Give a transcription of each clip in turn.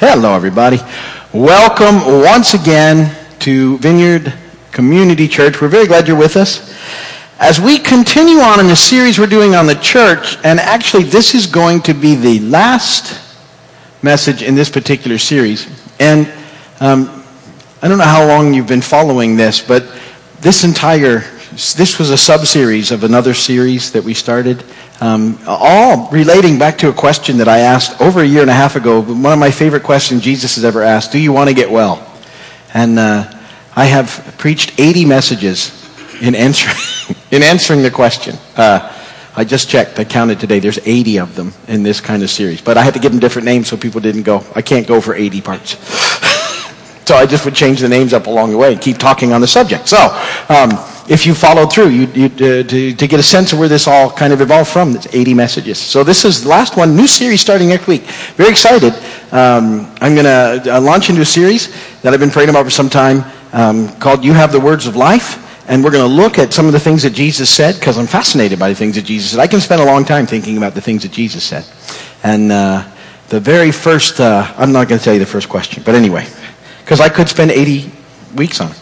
Hello, everybody. Welcome once again to Vineyard Community Church. We're very glad you're with us. As we continue on in the series we're doing on the church, and actually this is going to be the last message in this particular series. And um, I don't know how long you've been following this, but this entire this was a sub-series of another series that we started um, all relating back to a question that I asked over a year and a half ago. One of my favorite questions Jesus has ever asked: Do you want to get well? And uh, I have preached 80 messages in answering in answering the question. Uh, I just checked. I counted today. There's 80 of them in this kind of series, but I had to give them different names so people didn't go. I can't go for 80 parts. so I just would change the names up along the way and keep talking on the subject. So. Um, if you followed through, you, you, uh, to, to get a sense of where this all kind of evolved from. It's 80 messages. So this is the last one, new series starting next week. Very excited. Um, I'm going to uh, launch into a series that I've been praying about for some time um, called You Have the Words of Life. And we're going to look at some of the things that Jesus said because I'm fascinated by the things that Jesus said. I can spend a long time thinking about the things that Jesus said. And uh, the very first, uh, I'm not going to tell you the first question, but anyway, because I could spend 80 weeks on it.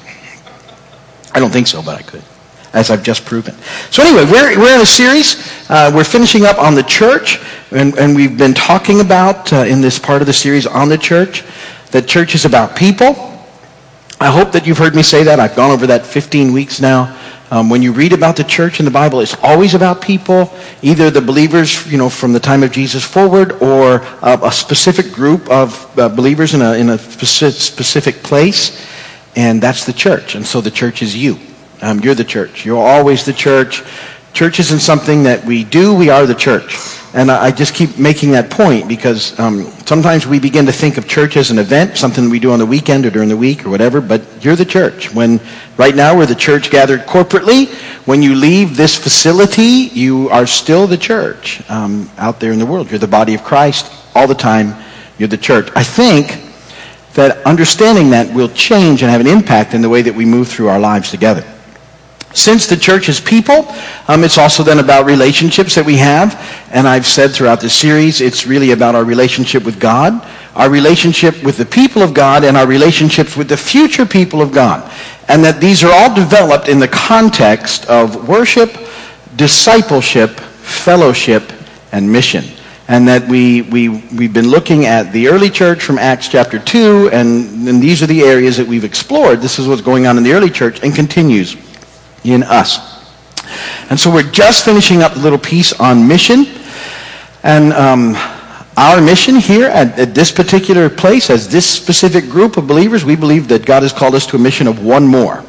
I don't think so, but I could, as I've just proven. So anyway, we're, we're in a series. Uh, we're finishing up on the church, and, and we've been talking about uh, in this part of the series on the church that church is about people. I hope that you've heard me say that. I've gone over that 15 weeks now. Um, when you read about the church in the Bible, it's always about people, either the believers, you know, from the time of Jesus forward, or uh, a specific group of uh, believers in a, in a specific place and that's the church. And so the church is you. Um, you're the church. You're always the church. Church isn't something that we do, we are the church. And I, I just keep making that point because um, sometimes we begin to think of church as an event, something we do on the weekend or during the week or whatever, but you're the church. When right now we're the church gathered corporately, when you leave this facility, you are still the church um, out there in the world. You're the body of Christ all the time. You're the church. I think that understanding that will change and have an impact in the way that we move through our lives together. Since the church is people, um, it's also then about relationships that we have. And I've said throughout this series, it's really about our relationship with God, our relationship with the people of God, and our relationships with the future people of God. And that these are all developed in the context of worship, discipleship, fellowship, and mission and that we, we, we've been looking at the early church from Acts chapter 2, and, and these are the areas that we've explored. This is what's going on in the early church and continues in us. And so we're just finishing up the little piece on mission. And um, our mission here at, at, this particular place, as this specific group of believers, we believe that God has called us to a mission of one more.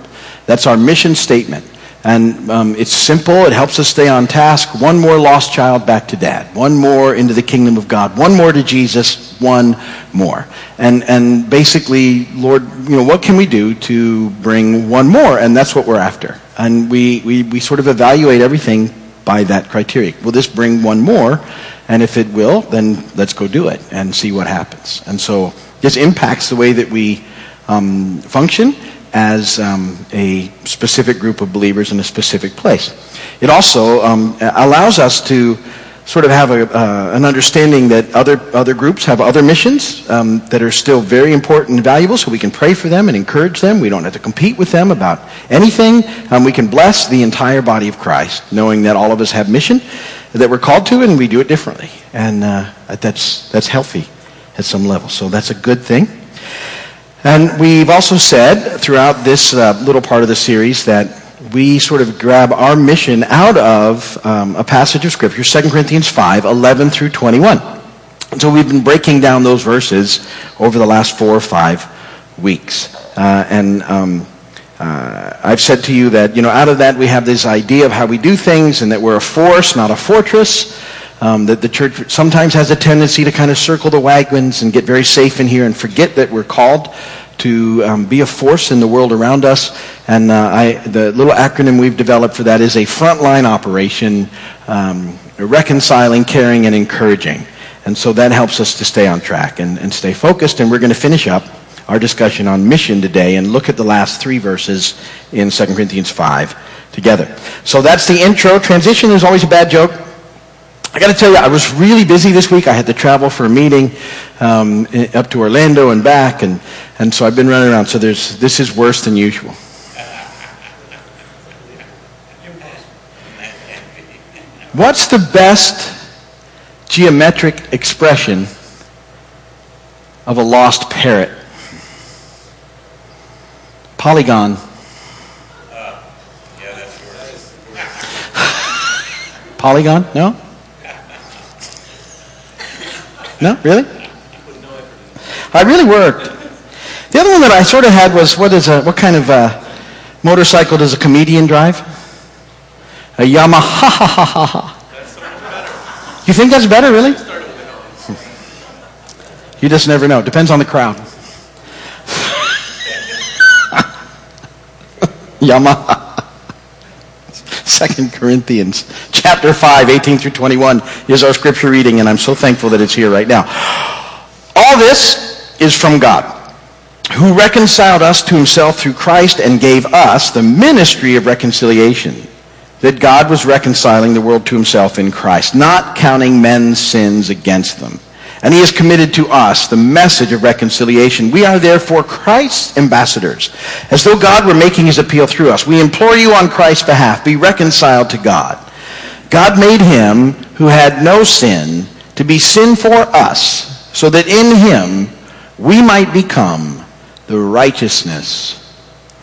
That's our mission statement. And um, it's simple. It helps us stay on task. One more lost child back to dad. One more into the kingdom of God. One more to Jesus. One more. And, and basically, Lord, you know, what can we do to bring one more? And that's what we're after. And we, we, we sort of evaluate everything by that criteria. Will this bring one more? And if it will, then let's go do it and see what happens. And so this impacts the way that we um, function as um, a specific group of believers in a specific place. It also um, allows us to sort of have a, uh, an understanding that other, other groups have other missions um, that are still very important and valuable, so we can pray for them and encourage them. We don't have to compete with them about anything. Um, we can bless the entire body of Christ, knowing that all of us have mission that we're called to, and we do it differently. And uh, that's, that's healthy at some level. So that's a good thing. And we've also said throughout this uh, little part of the series that we sort of grab our mission out of um, a passage of Scripture, 2 Corinthians 5, 11 through 21. And so we've been breaking down those verses over the last four or five weeks. Uh, and um, uh, I've said to you that, you know, out of that we have this idea of how we do things and that we're a force, not a fortress. Um, that the church sometimes has a tendency to kind of circle the wagons and get very safe in here and forget that we're called to um, be a force in the world around us. And uh, I, the little acronym we've developed for that is a frontline operation, um, reconciling, caring, and encouraging. And so that helps us to stay on track and, and stay focused. And we're going to finish up our discussion on mission today and look at the last three verses in 2 Corinthians 5 together. So that's the intro. Transition is always a bad joke. I got to tell you, I was really busy this week. I had to travel for a meeting um, up to Orlando and back, and, and so I've been running around. So there's, this is worse than usual. What's the best geometric expression of a lost parrot? Polygon. Polygon? No? No? Really? I really worked. The other one that I sort of had was what is a what kind of a motorcycle does a comedian drive? A Yamaha. Ha, ha, ha, ha. You think that's better, really? You just never know. Depends on the crowd. Yamaha. Second Corinthians chapter 5, 18 through 21 is our scripture reading, and I'm so thankful that it's here right now. All this is from God, who reconciled us to himself through Christ and gave us the ministry of reconciliation that God was reconciling the world to himself in Christ, not counting men's sins against them. And he has committed to us the message of reconciliation. We are therefore Christ's ambassadors, as though God were making his appeal through us. We implore you on Christ's behalf, be reconciled to God. God made him who had no sin to be sin for us, so that in him we might become the righteousness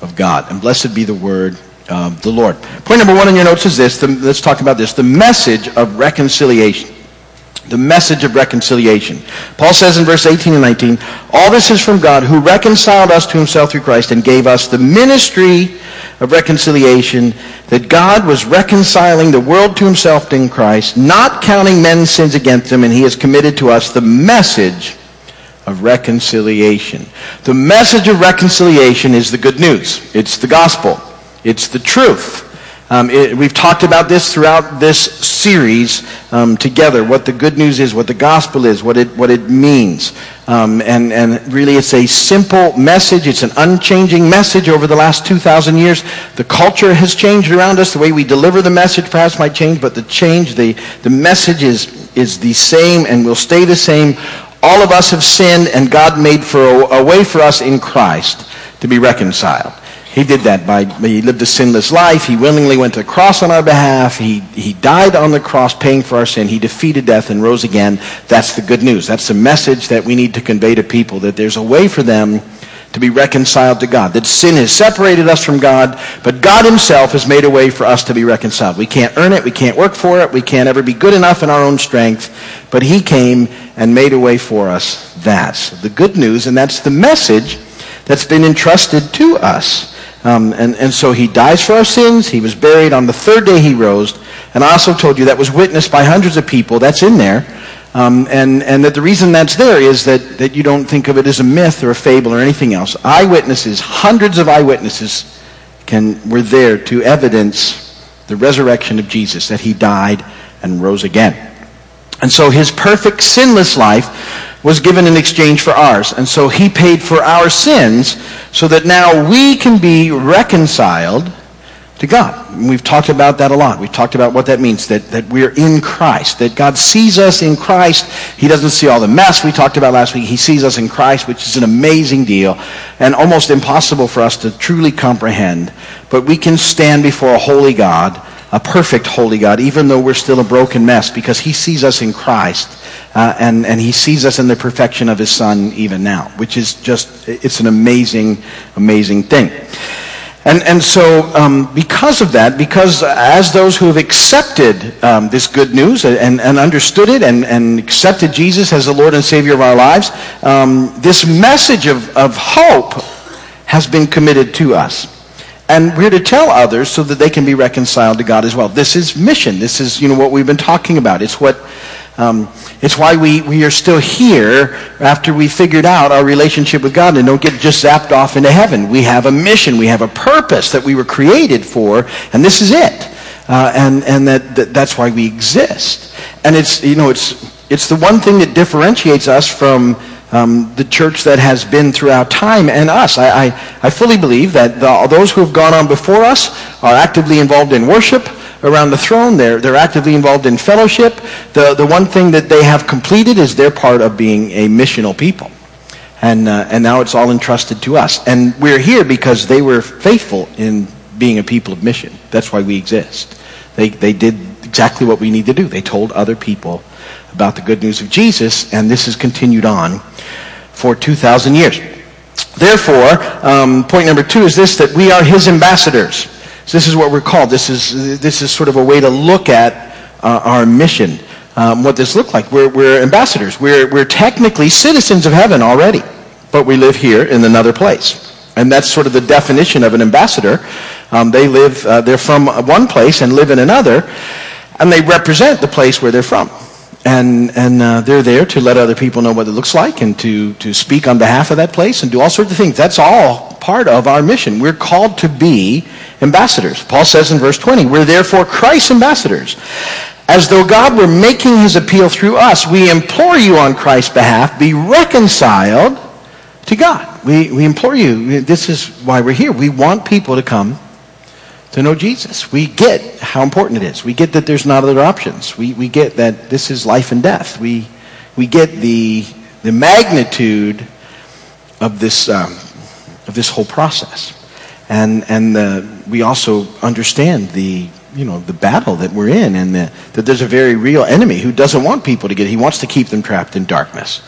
of God. And blessed be the word of the Lord. Point number one in your notes is this. The, let's talk about this. The message of reconciliation. The message of reconciliation. Paul says in verse 18 and 19, All this is from God who reconciled us to himself through Christ and gave us the ministry of reconciliation, that God was reconciling the world to himself in Christ, not counting men's sins against them, and he has committed to us the message of reconciliation. The message of reconciliation is the good news. It's the gospel. It's the truth. Um, it, we've talked about this throughout this series um, together, what the good news is, what the gospel is, what it, what it means. Um, and, and really, it's a simple message. It's an unchanging message over the last 2,000 years. The culture has changed around us. The way we deliver the message perhaps might change, but the change, the, the message is, is the same and will stay the same. All of us have sinned, and God made for a, a way for us in Christ to be reconciled. He did that by, he lived a sinless life. He willingly went to the cross on our behalf. He, he died on the cross paying for our sin. He defeated death and rose again. That's the good news. That's the message that we need to convey to people, that there's a way for them to be reconciled to God. That sin has separated us from God, but God himself has made a way for us to be reconciled. We can't earn it. We can't work for it. We can't ever be good enough in our own strength. But he came and made a way for us. That's the good news, and that's the message that's been entrusted to us. Um, and, and so he dies for our sins. He was buried. On the third day he rose. And I also told you that was witnessed by hundreds of people. That's in there. Um, and, and that the reason that's there is that, that you don't think of it as a myth or a fable or anything else. Eyewitnesses, hundreds of eyewitnesses can, were there to evidence the resurrection of Jesus, that he died and rose again. And so his perfect sinless life was given in exchange for ours. And so he paid for our sins so that now we can be reconciled to God. And we've talked about that a lot. We've talked about what that means, that, that we're in Christ, that God sees us in Christ. He doesn't see all the mess we talked about last week. He sees us in Christ, which is an amazing deal and almost impossible for us to truly comprehend. But we can stand before a holy God a perfect holy God, even though we're still a broken mess, because he sees us in Christ, uh, and, and he sees us in the perfection of his Son even now, which is just, it's an amazing, amazing thing. And, and so, um, because of that, because as those who have accepted um, this good news and, and understood it and, and accepted Jesus as the Lord and Savior of our lives, um, this message of, of hope has been committed to us. And we're to tell others so that they can be reconciled to God as well. This is mission. This is, you know, what we've been talking about. It's what, um, it's why we, we are still here after we figured out our relationship with God and don't get just zapped off into heaven. We have a mission. We have a purpose that we were created for, and this is it. Uh, and and that, that that's why we exist. And it's, you know, it's, it's the one thing that differentiates us from um, the church that has been throughout time and us. I, I, I fully believe that the, those who have gone on before us are actively involved in worship, around the throne. They're, they're actively involved in fellowship. The, the one thing that they have completed is their part of being a missional people. And, uh, and now it's all entrusted to us. And we're here because they were faithful in being a people of mission. That's why we exist. They, they did exactly what we need to do. They told other people about the good news of Jesus, and this has continued on for 2,000 years. Therefore, um, point number two is this, that we are his ambassadors. So this is what we're called. This is, this is sort of a way to look at uh, our mission, um, what this looks like. We're, we're ambassadors. We're, we're technically citizens of heaven already, but we live here in another place. And that's sort of the definition of an ambassador. Um, they live, uh, they're from one place and live in another, and they represent the place where they're from and, and uh, they're there to let other people know what it looks like and to, to speak on behalf of that place and do all sorts of things. That's all part of our mission. We're called to be ambassadors. Paul says in verse 20, we're therefore Christ's ambassadors. As though God were making his appeal through us, we implore you on Christ's behalf, be reconciled to God. We, we implore you. This is why we're here. We want people to come to know Jesus. We get how important it is. We get that there's not other options. We, we get that this is life and death. We, we get the, the magnitude of this, um, of this whole process. And, and the, we also understand the, you know, the battle that we're in and the, that there's a very real enemy who doesn't want people to get, he wants to keep them trapped in darkness.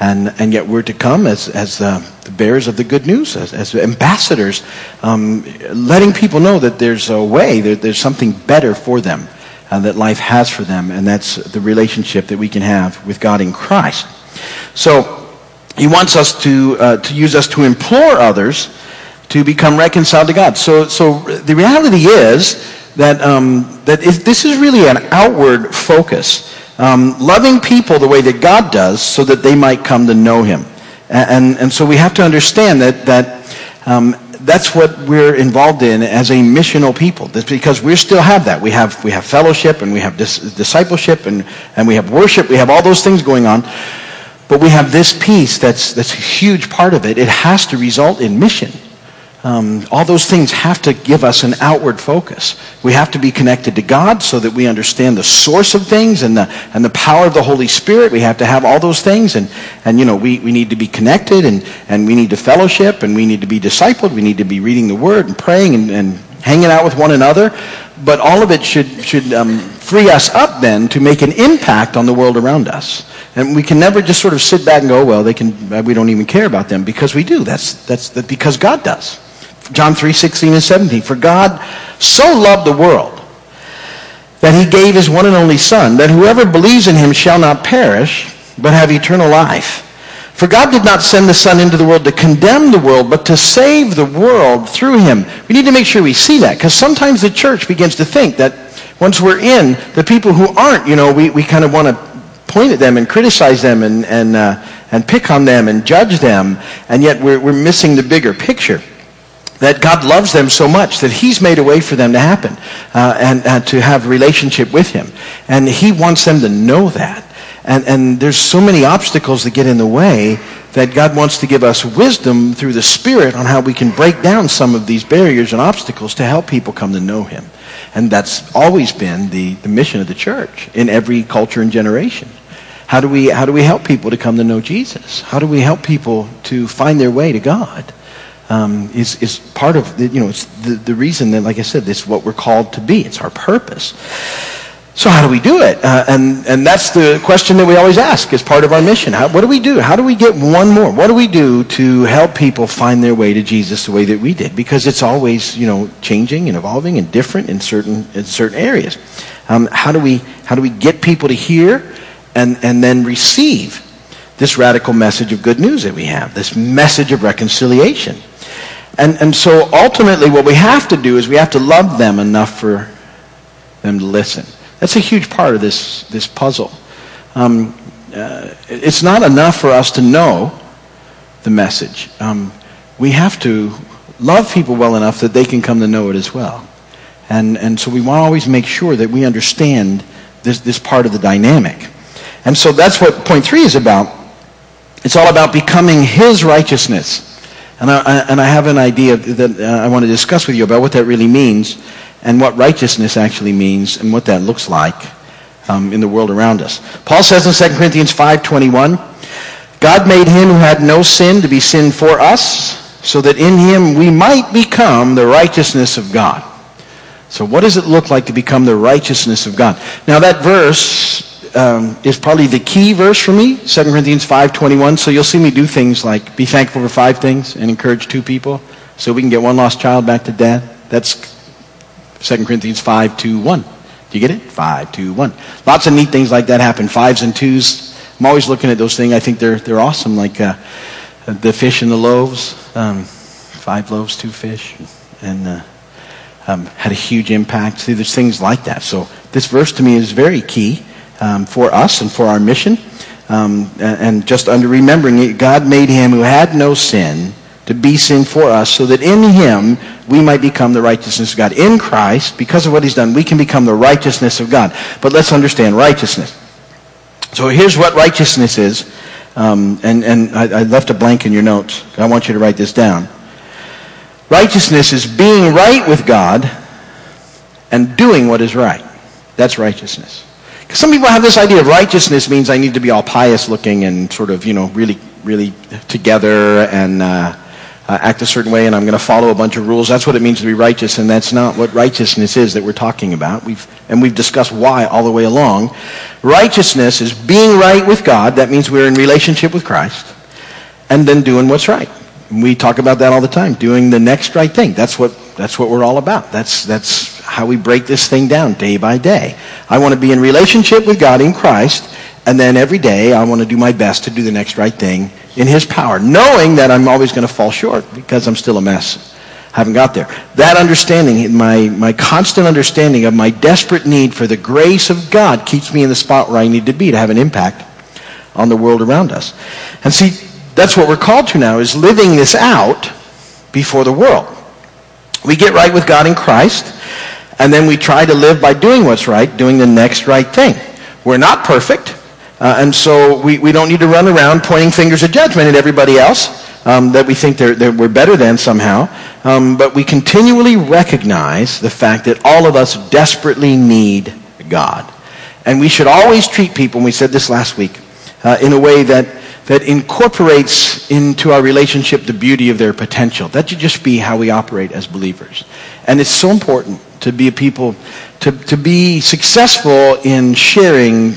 And, and yet we're to come as, as uh, the bearers of the good news, as, as ambassadors, um, letting people know that there's a way, that there's something better for them, uh, that life has for them, and that's the relationship that we can have with God in Christ. So he wants us to, uh, to use us to implore others to become reconciled to God. So, so the reality is that, um, that this is really an outward focus um, loving people the way that God does so that they might come to know him. And, and, and so we have to understand that, that um, that's what we're involved in as a missional people. That's because we still have that. We have, we have fellowship and we have dis- discipleship and, and we have worship. We have all those things going on. But we have this piece that's, that's a huge part of it. It has to result in mission. Um, all those things have to give us an outward focus. We have to be connected to God so that we understand the source of things and the, and the power of the Holy Spirit. We have to have all those things. And, and you know, we, we need to be connected and, and we need to fellowship and we need to be discipled. We need to be reading the Word and praying and, and hanging out with one another. But all of it should, should um, free us up then to make an impact on the world around us. And we can never just sort of sit back and go, well, they can, we don't even care about them because we do. That's, that's, that's because God does. John 3, 16 and 17. For God so loved the world that he gave his one and only Son, that whoever believes in him shall not perish, but have eternal life. For God did not send the Son into the world to condemn the world, but to save the world through him. We need to make sure we see that, because sometimes the church begins to think that once we're in, the people who aren't, you know, we, we kind of want to point at them and criticize them and, and, uh, and pick on them and judge them, and yet we're, we're missing the bigger picture that God loves them so much that he's made a way for them to happen uh, and uh, to have relationship with him. And he wants them to know that. And, and there's so many obstacles that get in the way that God wants to give us wisdom through the Spirit on how we can break down some of these barriers and obstacles to help people come to know him. And that's always been the, the mission of the church in every culture and generation. How do, we, how do we help people to come to know Jesus? How do we help people to find their way to God? Um, is, is part of, the, you know, it's the, the reason that, like I said, this is what we're called to be. It's our purpose. So how do we do it? Uh, and, and that's the question that we always ask as part of our mission. How, what do we do? How do we get one more? What do we do to help people find their way to Jesus the way that we did? Because it's always, you know, changing and evolving and different in certain, in certain areas. Um, how, do we, how do we get people to hear and, and then receive this radical message of good news that we have, this message of reconciliation? And, and so ultimately what we have to do is we have to love them enough for them to listen. That's a huge part of this, this puzzle. Um, uh, it's not enough for us to know the message. Um, we have to love people well enough that they can come to know it as well. And, and so we want to always make sure that we understand this, this part of the dynamic. And so that's what point three is about. It's all about becoming his righteousness. And I, and I have an idea that uh, I want to discuss with you about what that really means. and what righteousness actually means and what that looks like um, in the world around us. Paul says in 2 Corinthians 5.21, God made him who had no sin to be sin for us, so that in him we might become the righteousness of God. So what does it look like to become the righteousness of God? Now that verse um, is probably the key verse for me, 2 Corinthians 5.21. So you'll see me do things like be thankful for five things and encourage two people so we can get one lost child back to dad. That's 2 Corinthians 5, 2, 1. Do you get it? 5, 2, 1. Lots of neat things like that happen. Fives and twos. I'm always looking at those things. I think they're, they're awesome, like uh, the fish and the loaves. Um, five loaves, two fish. And uh, um, had a huge impact. See, there's things like that. So this verse to me is very key um, for us and for our mission. Um, and just under remembering it, God made him who had no sin to be sin for us so that in him we might become the righteousness of God. In Christ, because of what he's done, we can become the righteousness of God. But let's understand righteousness. So here's what righteousness is. Um, and and I, I left a blank in your notes. I want you to write this down. Righteousness is being right with God and doing what is right. That's righteousness. Some people have this idea of righteousness means I need to be all pious looking and sort of, you know, really, really together and uh, uh, act a certain way and I'm going to follow a bunch of rules. That's what it means to be righteous, and that's not what righteousness is that we're talking about. We've, and we've discussed why all the way along. Righteousness is being right with God. That means we're in relationship with Christ. And then doing what's right. We talk about that all the time, doing the next right thing. That's what, that's what we're all about. That's, that's how we break this thing down day by day. I want to be in relationship with God in Christ, and then every day I want to do my best to do the next right thing in his power, knowing that I'm always going to fall short because I'm still a mess. I haven't got there. That understanding, my, my constant understanding of my desperate need for the grace of God keeps me in the spot where I need to be to have an impact on the world around us. And see, that's what we're called to now, is living this out before the world. We get right with God in Christ, and then we try to live by doing what's right, doing the next right thing. We're not perfect. Uh, and so we, we don't need to run around pointing fingers of judgment at everybody else um, that we think they're, they're, we're better than somehow. Um, but we continually recognize the fact that all of us desperately need God. And we should always treat people, and we said this last week, uh, in a way that, that incorporates into our relationship the beauty of their potential. That should just be how we operate as believers. And it's so important to be a people, to, to be successful in sharing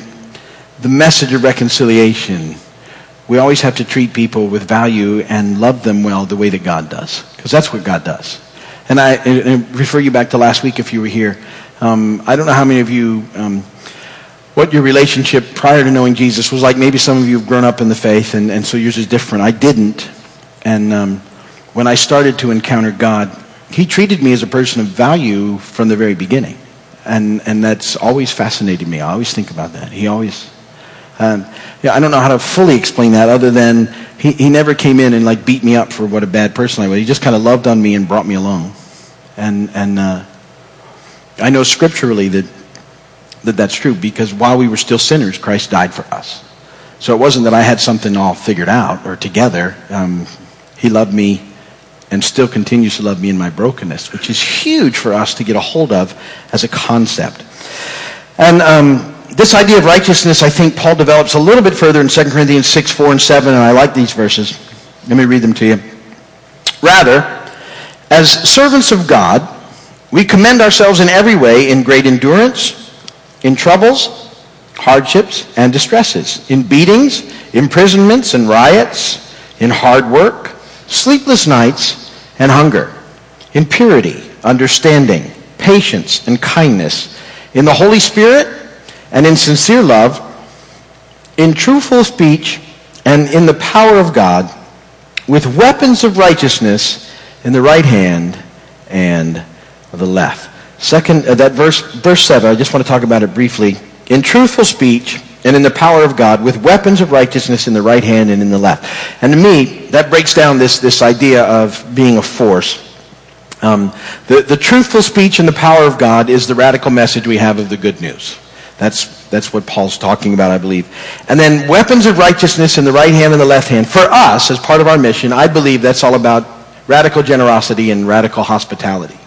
the message of reconciliation, we always have to treat people with value and love them well the way that God does. Because that's what God does. And I, refer you back to last week if you were here. Um, I don't know how many of you, um, what your relationship prior to knowing Jesus was like. Maybe some of you have grown up in the faith, and, and so yours is different. I didn't. And um, when I started to encounter God, He treated me as a person of value from the very beginning. And, and that's always fascinated me. I always think about that. He always um, yeah, I don't know how to fully explain that other than he, he never came in and like beat me up for what a bad person I was. He just kind of loved on me and brought me along. And, and uh, I know scripturally that, that that's true because while we were still sinners, Christ died for us. So it wasn't that I had something all figured out or together. Um, he loved me and still continues to love me in my brokenness, which is huge for us to get a hold of as a concept. And um, this idea of righteousness, I think Paul develops a little bit further in 2 Corinthians 6, 4, and 7, and I like these verses. Let me read them to you. Rather, as servants of God, we commend ourselves in every way in great endurance, in troubles, hardships, and distresses, in beatings, imprisonments, and riots, in hard work, sleepless nights, and hunger, in purity, understanding, patience, and kindness, in the Holy Spirit, and in sincere love, in truthful speech, and in the power of God, with weapons of righteousness in the right hand and the left. Second, uh, that verse, verse 7, I just want to talk about it briefly. In truthful speech and in the power of God, with weapons of righteousness in the right hand and in the left. And to me, that breaks down this, this idea of being a force. Um, the, the truthful speech and the power of God is the radical message we have of the good news. That's, that's what Paul's talking about, I believe. And then weapons of righteousness in the right hand and the left hand. For us, as part of our mission, I believe that's all about radical generosity and radical hospitality.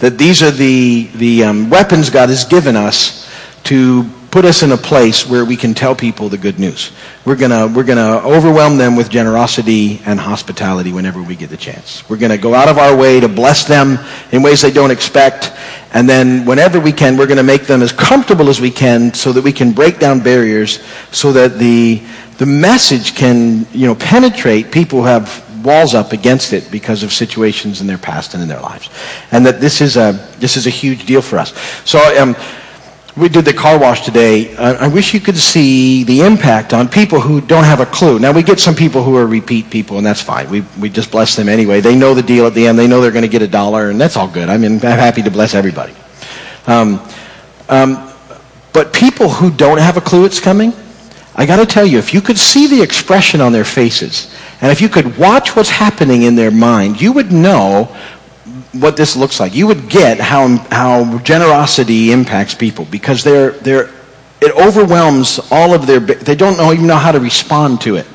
that these are the, the um, weapons God has given us to put us in a place where we can tell people the good news. We're going we're gonna overwhelm them with generosity and hospitality whenever we get the chance. We're going to go out of our way to bless them in ways they don't expect. And then whenever we can, we're going to make them as comfortable as we can so that we can break down barriers so that the, the message can you know, penetrate people who have walls up against it because of situations in their past and in their lives. And that this is a, this is a huge deal for us. So um, we did the car wash today. I, I wish you could see the impact on people who don't have a clue. Now, we get some people who are repeat people, and that's fine. We, we just bless them anyway. They know the deal at the end. They know they're going to get a dollar, and that's all good. I mean, I'm happy to bless everybody. Um, um, but people who don't have a clue it's coming, I got to tell you, if you could see the expression on their faces, and if you could watch what's happening in their mind, you would know what this looks like. You would get how, how generosity impacts people because they're, they're, it overwhelms all of their, they don't know, even know how to respond to it.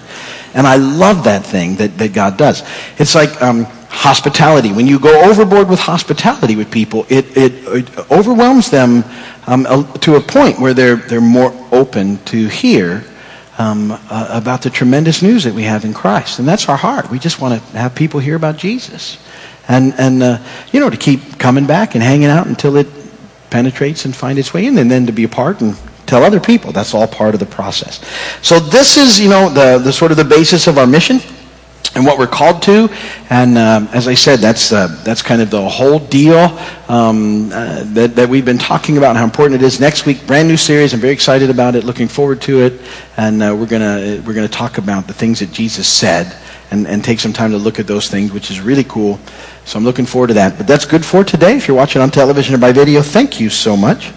And I love that thing that, that God does. It's like um, hospitality. When you go overboard with hospitality with people, it, it, it overwhelms them um, to a point where they're, they're more open to hear um, uh, about the tremendous news that we have in Christ. And that's our heart. We just want to have people hear about Jesus. And, and uh, you know, to keep coming back and hanging out until it penetrates and find its way in, and then to be a part and tell other people. That's all part of the process. So this is, you know, the, the sort of the basis of our mission and what we're called to. And um, as I said, that's, uh, that's kind of the whole deal um, uh, that, that we've been talking about, how important it is. Next week, brand new series. I'm very excited about it, looking forward to it. And uh, we're to we're gonna talk about the things that Jesus said and, and take some time to look at those things, which is really cool. So I'm looking forward to that. But that's good for today. If you're watching on television or by video, thank you so much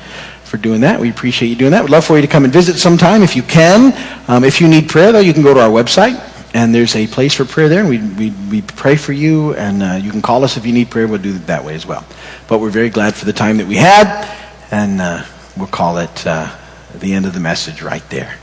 for doing that. We appreciate you doing that. We'd love for you to come and visit sometime if you can. Um, if you need prayer, though, you can go to our website and there's a place for prayer there, and we, we, we pray for you, and uh, you can call us if you need prayer. We'll do it that way as well. But we're very glad for the time that we had, and uh, we'll call it uh, the end of the message right there.